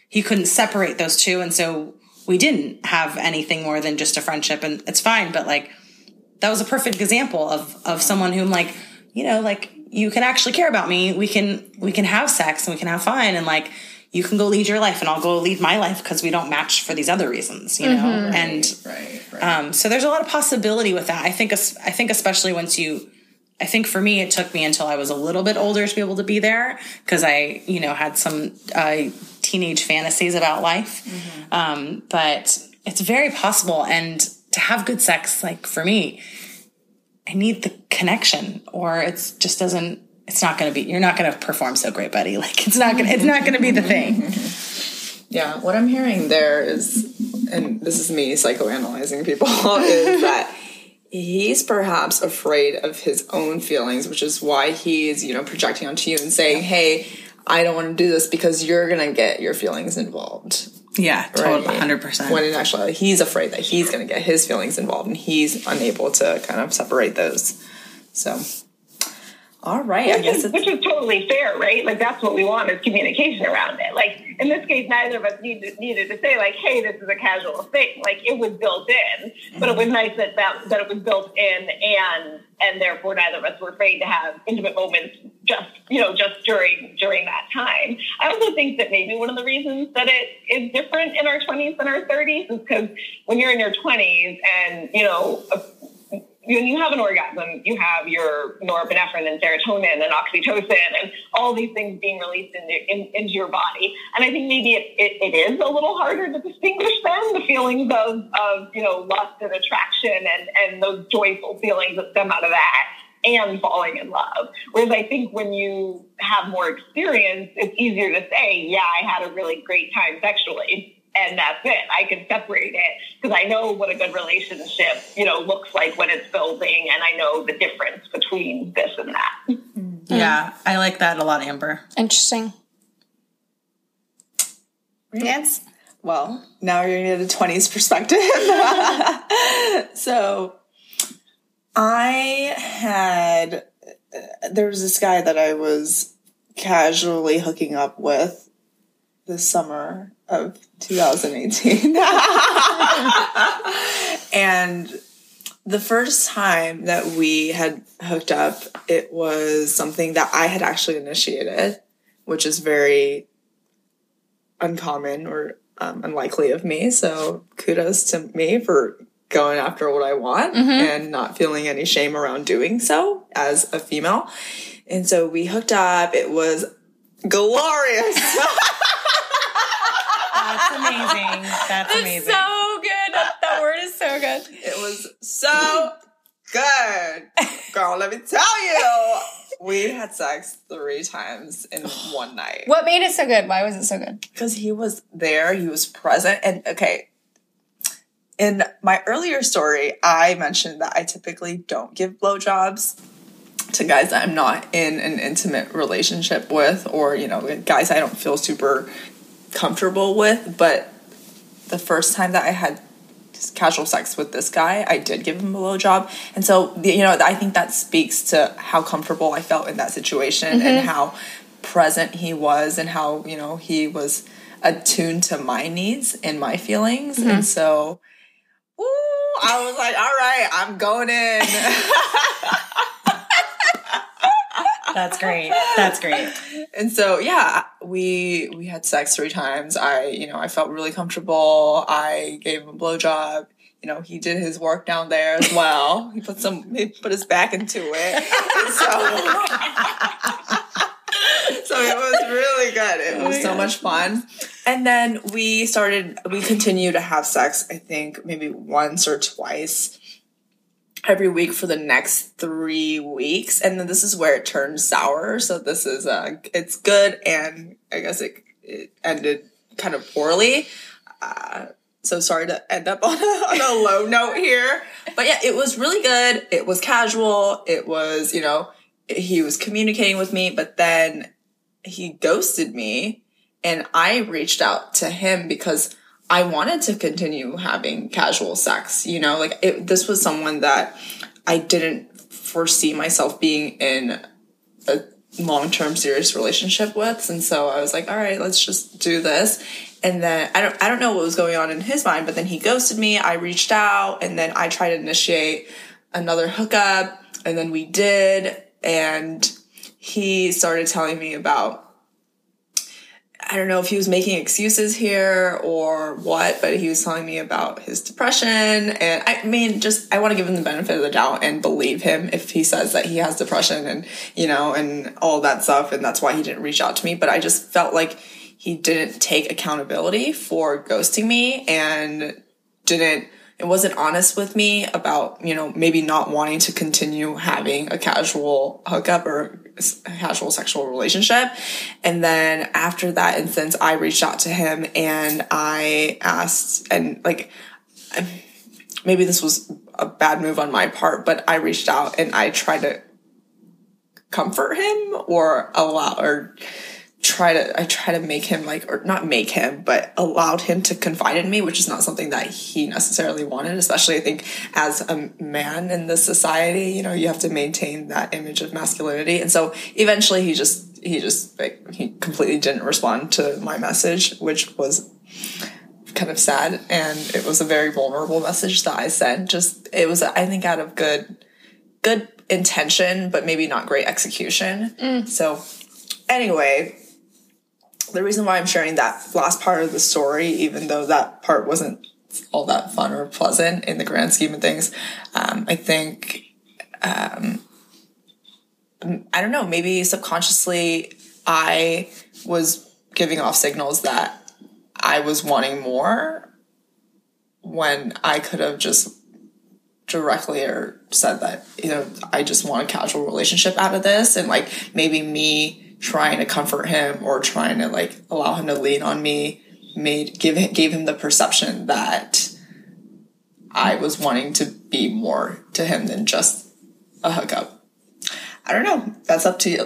he couldn't separate those two and so we didn't have anything more than just a friendship and it's fine but like that was a perfect example of of someone whom like you know like you can actually care about me we can we can have sex and we can have fun and like you can go lead your life and I'll go lead my life because we don't match for these other reasons, you know? Mm-hmm. And Right, right. um, so there's a lot of possibility with that. I think, I think especially once you, I think for me, it took me until I was a little bit older to be able to be there because I, you know, had some uh, teenage fantasies about life. Um, but it's very possible. And to have good sex, like for me, I need the connection or it's just doesn't, it's not going to be, you're not going to perform so great, buddy. Like it's not going to, it's not going to be the thing. Yeah, what I'm hearing there is, and this is me psychoanalyzing people, is that he's perhaps afraid of his own feelings, which is why he's, you know, projecting onto you and saying, hey, I don't want to do this because you're going to get your feelings involved. Yeah, Right? totally. 100%. When in actuality, he's afraid that he's going to get his feelings involved and he's unable to kind of separate those. So, all right, I guess it's. which is totally fair, right? Like that's what we want is communication around it. Like in this case, neither of us needed needed to say like, "Hey, this is a casual thing." Like it was built in, but it was nice that that, that it was built in, and and therefore neither of us were afraid to have intimate moments just you know just during during that time. I also think that maybe one of the reasons that it is different in our twenties than our thirties is because when you're in your twenties and you know. A, when you have an orgasm, you have your norepinephrine and serotonin and oxytocin and all these things being released into, in, into your body. And I think maybe it, it, it is a little harder to distinguish then the feelings of, of you know, lust and attraction and, and those joyful feelings that stem out of that and falling in love. Whereas I think when you have more experience, it's easier to say, yeah, I had a really great time sexually and that's it. I can separate it because I know what a good relationship, you know, looks like when it's building, and I know the difference between this and that. Mm-hmm. Yeah, I like that a lot, Amber. Interesting. Yes. Well, now you're gonna get a 20s perspective. so I had uh, there was this guy that I was casually hooking up with this summer of 2018. and the first time that we had hooked up, it was something that I had actually initiated, which is very uncommon or um, unlikely of me. So kudos to me for going after what I want and not feeling any shame around doing so as a female. And so we hooked up. It was glorious. That's amazing. That's amazing. So good. That, that word is so good. it was so good. Girl, let me tell you. We had sex three times in one night. What made it so good? Why was it so good? because he was there, he was present. And okay, in my earlier story, I mentioned that I typically don't give blowjobs to guys that I'm not in an intimate relationship with, or you know, guys I don't feel super comfortable with. But the first time that I had casual sex with this guy, I did give him a low job. and so you know, I think that speaks to how comfortable I felt in that situation and mm-hmm. how present he was, and how you know he was attuned to my needs and my feelings, and mm-hmm. so. Ooh, I was like, all right, I'm going in. That's great. That's great. and so yeah we we had sex three times. I you know i felt really comfortable. I gave him a blowjob. You know he did his work down there as well. He put some he put his back into it. So so it was really good. It was so oh much fun. And then we started we continued to have sex i think maybe once or twice every week for the next three weeks and then this is where it turned sour. So this is uh it's good and i guess it, it ended kind of poorly. Uh so sorry to end up on a, on a low note here. But yeah it was really good. It was casual. It was you know he was communicating with me but then he ghosted me and i reached out to him because I wanted to continue having casual sex, you know, like it, this was someone that I didn't foresee myself being in a long term serious relationship with. And so I was like, all right, let's just do this. And then I don't I don't know what was going on in his mind, but then he ghosted me. I reached out and then I tried to initiate another hookup and then we did and he started telling me about I don't know if he was making excuses here or what, but he was telling me about his depression. And I mean, just, I want to give him the benefit of the doubt and believe him if he says that he has depression and, you know, and all that stuff. And that's why he didn't reach out to me. But I just felt like he didn't take accountability for ghosting me and didn't it wasn't honest with me about, you know, maybe not wanting to continue having a casual hookup or casual sexual relationship. And then after that instance, I reached out to him and I asked, and like, maybe this was a bad move on my part, but I reached out and I tried to comfort him or allow, or try to I try to make him like or not make him but allowed him to confide in me which is not something that he necessarily wanted especially I think as a man in this society you know you have to maintain that image of masculinity. And so eventually he just he just like he completely didn't respond to my message which was kind of sad. And it was a very vulnerable message that I sent. Just it was I think out of good good intention but maybe not great execution. Mm. so anyway the reason why I'm sharing that last part of the story, even though that part wasn't all that fun or pleasant in the grand scheme of things, um, I think, um, I don't know, maybe subconsciously I was giving off signals that I was wanting more when I could have just directly or said that, you know, I just want a casual relationship out of this and like maybe me trying to comfort him or trying to like allow him to lean on me made give gave him the perception that I was wanting to be more to him than just a hookup. I don't know. That's up to you.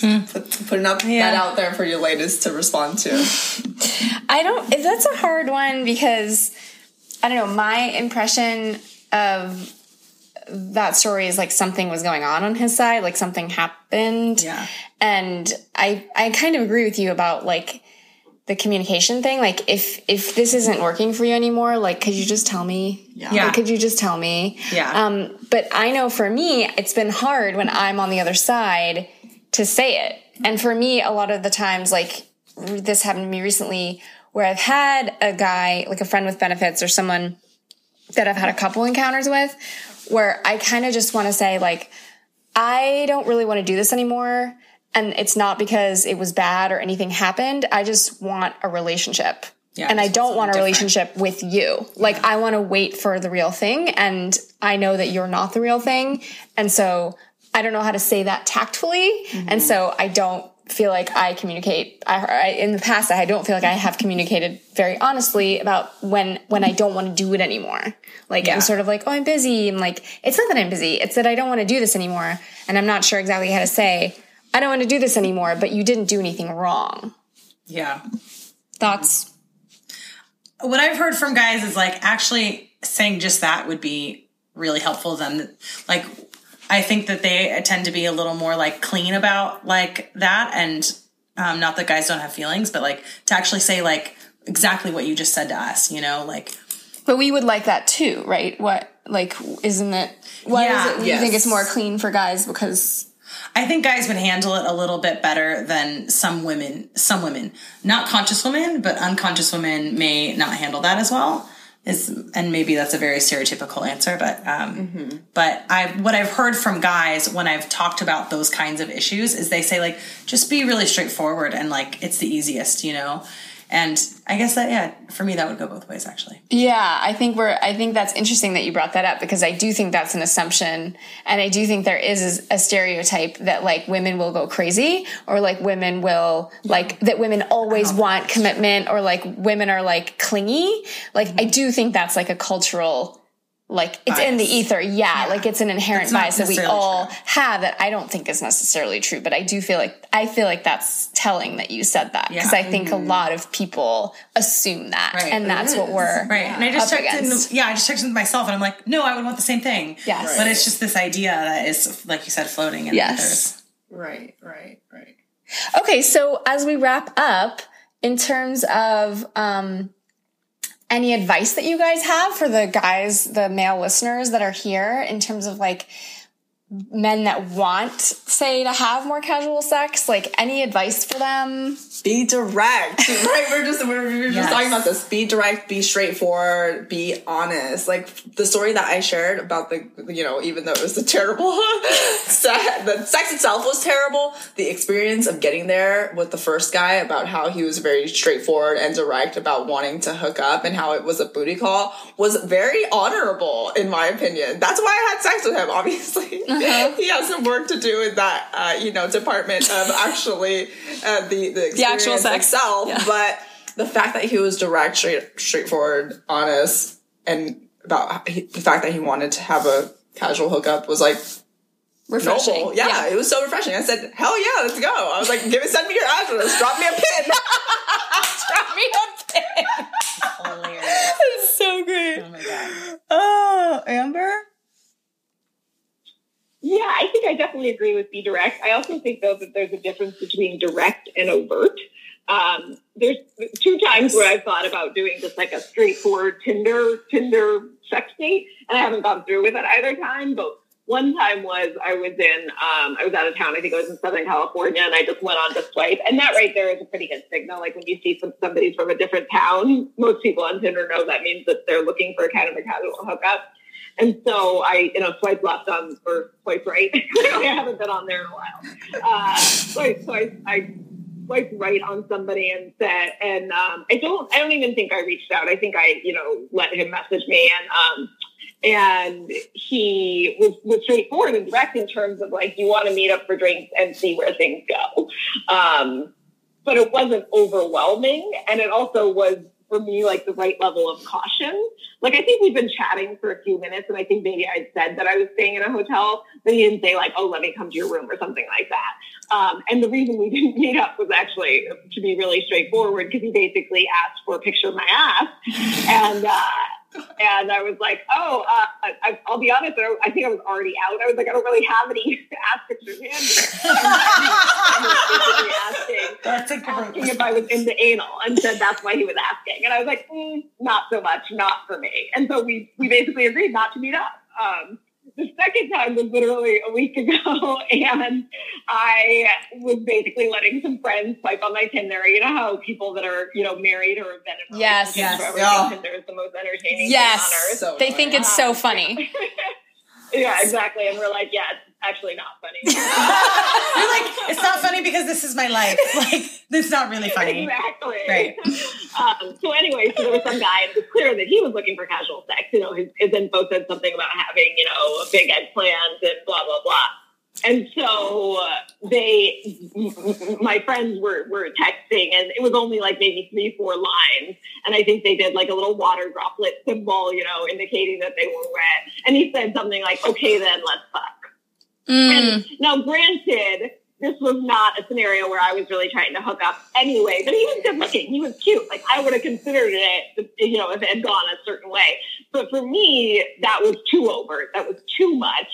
Hmm. Put, putting up that out there for your ladies to respond to. I don't. That's a hard one because I don't know. My impression of that story is like something was going on on his side, like something happened. Yeah. And I I kind of agree with you about like the communication thing. Like if if this isn't working for you anymore, like could you just tell me? Yeah. Yeah. Like, could you just tell me? Yeah. Um, but I know for me, it's been hard when I'm on the other side to say it. And for me, a lot of the times, like this happened to me recently, where I've had a guy, like a friend with benefits or someone that I've had a couple encounters with, where I kind of just want to say, like, I don't really want to do this anymore. And it's not because it was bad or anything happened. I just want a relationship. Yeah, and I don't want a something relationship with you. Like, I want to wait for the real thing. And I know that you're not the real thing. And so I don't know how to say that tactfully. And so I don't feel like I communicate. I, I, in the past, I don't feel like I have communicated very honestly about when, when I don't want to do it anymore. Like, I'm sort of like, oh, I'm busy. And like, it's not that I'm busy. It's that I don't want to do this anymore. And I'm not sure exactly how to say, I don't want to do this anymore, but you didn't do anything wrong. Yeah. Thoughts? What I've heard from guys is like actually saying just that would be really helpful Then. Like, I think that they tend to be a little more like clean about like that. And um, not that guys don't have feelings, but like to actually say like exactly what you just said to us, you know, like, But we would like that too, right? What, like, isn't it? Why Yeah, is it? You yes. think it's more clean for guys because I think guys would handle it a little bit better than some women. Some women, not conscious women, but unconscious women may not handle that as well. Is and maybe that's a very stereotypical answer, but um, but I what I've heard from guys when I've talked about those kinds of issues is they say like just be really straightforward and like it's the easiest, you know. And I guess that yeah, for me that would go both ways actually. Yeah, I think we're. I think that's interesting that you brought that up because I do think that's an assumption, and I do think there is a stereotype that like women will go crazy, or like women will like that women always want commitment, or like women are like clingy. Like I do think that's like a cultural. Like it's in the ether, yeah, Like it's an inherent It's bias that we all true. have that I don't think is necessarily true, but I do feel like I feel like that's telling that you said that because Yeah. I think a lot of people assume that, Right. and that's what we're Right. And I just checked against. in, yeah, I just checked in with myself and I'm like, no, I would want the same thing. Yes. But it's just this idea that is, like you said, floating in Yes. others. Right, right, right. Okay, so as we wrap up, in terms of um, any advice that you guys have for the guys, the male listeners that are here, in terms of like men that want, say, to have more casual sex, like any advice for them? Be direct, right? We're just we're, we're just talking about this. Be direct, be straightforward, be honest. Like the story that I shared about the, you know, even though it was a terrible, the sex itself was terrible. The experience of getting there with the first guy about how he was very straightforward and direct about wanting to hook up and how it was a booty call was very honorable in my opinion. That's why I had sex with him. Obviously, he has some work to do in that, uh, you know, department of actually uh, the the The actual experience sex. itself, Yeah. but the fact that he was direct, straight, straightforward, honest, and about he, the fact that he wanted to have a casual hookup was like Refreshing. noble. Yeah, it was so refreshing. I said, "Hell yeah, let's go!" I was like, "Give it, send me your address, drop me a pin." Drop me a pin. Hilarious. it's so great. Oh my god. Oh, Amber. Yeah, I think I definitely agree with be direct. I also think though that there's a difference between direct and overt. Um, there's two times where I've thought about doing just like a straightforward Tinder Tinder sex date, and I haven't gone through with it either time. But one time was I was in um, I was out of town. I think I was in Southern California, and I just went on to swipe, and that right there is a pretty good signal. Like when you see some somebody's from a different town, most people on Tinder know that means that they're looking for a kind of a casual hookup. And so I, you know, swipe left on or swipe right. I haven't been on there in a while. Uh, so I, so I, I right on somebody and said, and um, I don't, I don't even think I reached out. I think I, you know, let him message me, and um, and he was, was straightforward and direct in terms of like, you want to meet up for drinks and see where things go. Um, but it wasn't overwhelming, and it also was for me like the right level of caution. Like I think we've been chatting for a few minutes, and I think maybe I'd said that I was staying in a hotel, but he didn't say like, "Oh, let me come to your room" or something like that. Um, and the reason we didn't meet up was actually to be really straightforward because he basically asked for a picture of my ass, and uh, and I was like, "Oh, uh, I, I'll be honest, I, I think I was already out. I was like, I don't really have any ass pictures handy." And he was basically asking asking if I was into anal and said that's why he was asking. And I was like, mm, not so much, not for me. And so we, we basically agreed not to meet up. Um, the second time was literally a week ago, and I was basically letting some friends swipe on my Tinder. You know how people that are, you know, married or have been in Yes. relationships Yes. forever Yeah. think Tinder is the most entertaining Yes. thing on earth. So They think it's so funny. yeah, exactly. And we're like, yeah, it's actually not funny. You're like, it's not funny because this is my life. Like, it's not really funny. Exactly. Right. Um, so anyway, so there was some guy, and it was clear that he was looking for casual sex. You know, his, his info said something about having, you know, a big eggplant and blah, blah, blah. And so uh, they, my friends were, were texting and it was only like maybe three, four lines. And I think they did like a little water droplet symbol, you know, indicating that they were wet. And he said something like, okay, then let's fuck. Mm. And now, granted, this was not a scenario where I was really trying to hook up anyway, but he was good looking. He was cute. Like, I would have considered it, you know, if it had gone a certain way. But for me, that was too overt. That was too much.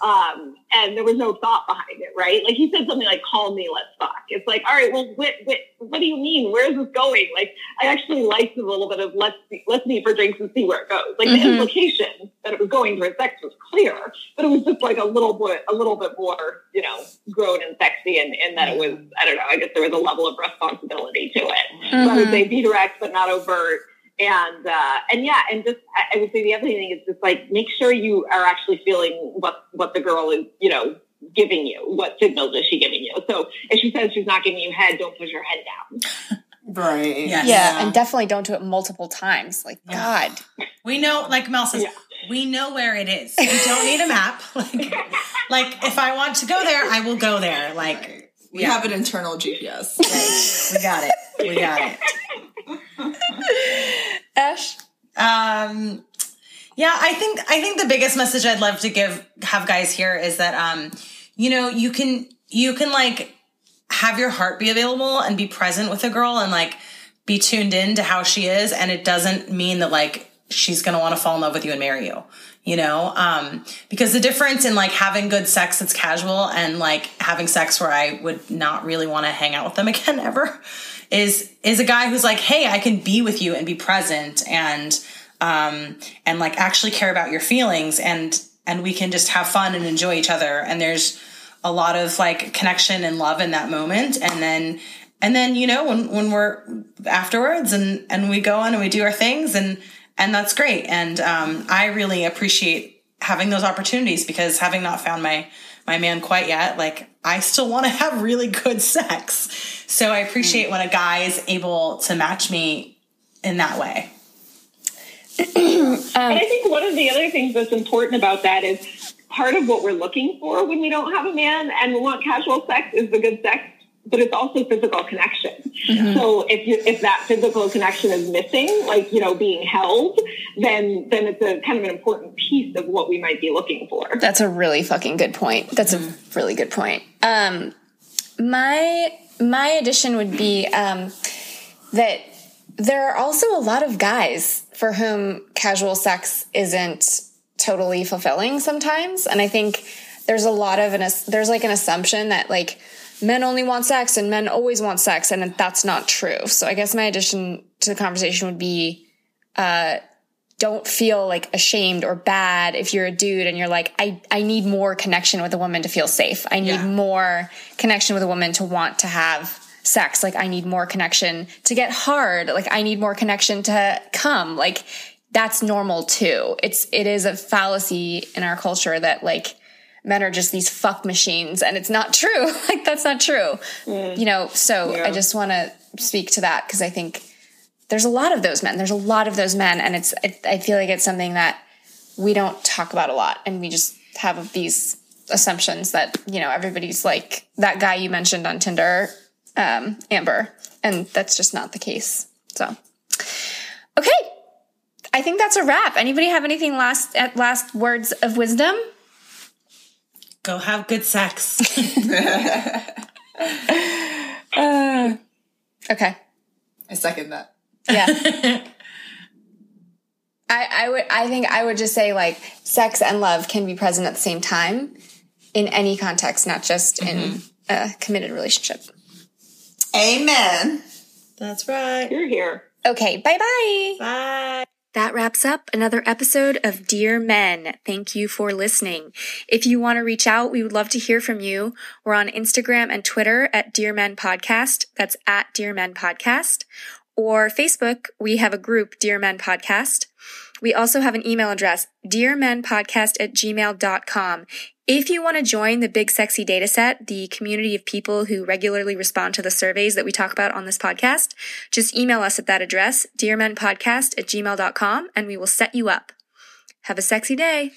Um, and there was no thought behind it, right? Like he said something like, call me, let's fuck. It's like, all right, well, what, what, what do you mean? Where's this going? Like, I actually liked a little bit of let's, let's meet for drinks and see where it goes. Like Mhm. the implication that it was going towards sex was clear, but it was just like a little bit, a little bit more, you know, grown and sexy. And, and that it was, I don't know, I guess there was a level of responsibility to it. So I would Mhm. say be direct, but not overt. And uh, and yeah, and just I- I would say the other thing is just like make sure you are actually feeling what what the girl is, you know, giving you. What signals is she giving you? So if she says she's not giving you head, don't push her head down. Right. Yes. Yeah, and definitely don't do it multiple times. Like, Yeah. God. We know, like Mel says, Yeah. we know where it is. We don't need a map. Like, like if I want to go there, I will go there. Like, We Yeah. have an internal GPS. we got it. We got it. Ash? Um, yeah, I think I think the biggest message I'd love to give have guys here is that um, you know, you can you can like have your heart be available and be present with a girl and like be tuned in to how she is, and it doesn't mean that like she's going to want to fall in love with you and marry you you know um because the difference in like having good sex that's casual and like having sex where i would not really want to hang out with them again ever is is a guy who's like hey i can be with you and be present and um and like actually care about your feelings and and we can just have fun and enjoy each other. And there's a lot of like connection and love in that moment. And then and then you know when when we're afterwards and and we go on and we do our things and and that's great. And um, i really appreciate having those opportunities because having not found my my man quite yet like i still want to have really good sex. So i appreciate when a guy is able to match me in that way. And i think one of the other things that's important about that is part of what we're looking for when we don't have a man and we want casual sex is the good sex but it's also physical connection. Mm-hmm. So if you, if that physical connection is missing, like you know, being held, then then it's a kind of an important piece of what we might be looking for. That's a really fucking good point. That's mm-hmm. a really good point. Um, my my addition would be um, that there are also a lot of guys for whom casual sex isn't totally fulfilling sometimes, and I think there's a lot of an there's like an assumption that like men only want sex and men always want sex and that's not true. So I guess my addition to the conversation would be uh, don't feel like ashamed or bad if you're a dude and you're like I I need more connection with a woman to feel safe. I need yeah. more connection with a woman to want to have sex. Like I need more connection to get hard. Like I need more connection to come. Like that's normal too. It's it is a fallacy in our culture that like men are just these fuck machines and it's not true. like that's not true. Mm. You know, so yeah. I just want to speak to that because I think there's a lot of those men. There's a lot of those men and it's I, I feel like it's something that we don't talk about a lot and we just have these assumptions that, you know, everybody's like that guy you mentioned on Tinder, um, Amber, and that's just not the case. So, okay. I think that's a wrap. Anybody have anything last at last words of wisdom? Go have good sex. uh, okay. I second that. Yeah. I, I would I think I would just say like sex and love can be present at the same time in any context, not just mm-hmm. in a committed relationship. Amen. That's right. You're here. Okay, bye-bye. Bye. That wraps up another episode of Dear Men. Thank you for listening. If you want to reach out, we would love to hear from you. We're on Instagram and Twitter at Dear Men Podcast. That's at Dear Men Podcast. Or Facebook, we have a group, Dear Men Podcast. We also have an email address, dearmenpodcast at gmail.com. If you want to join the Big Sexy Dataset, the community of people who regularly respond to the surveys that we talk about on this podcast, just email us at that address, dearmenpodcast at gmail.com, and we will set you up. Have a sexy day.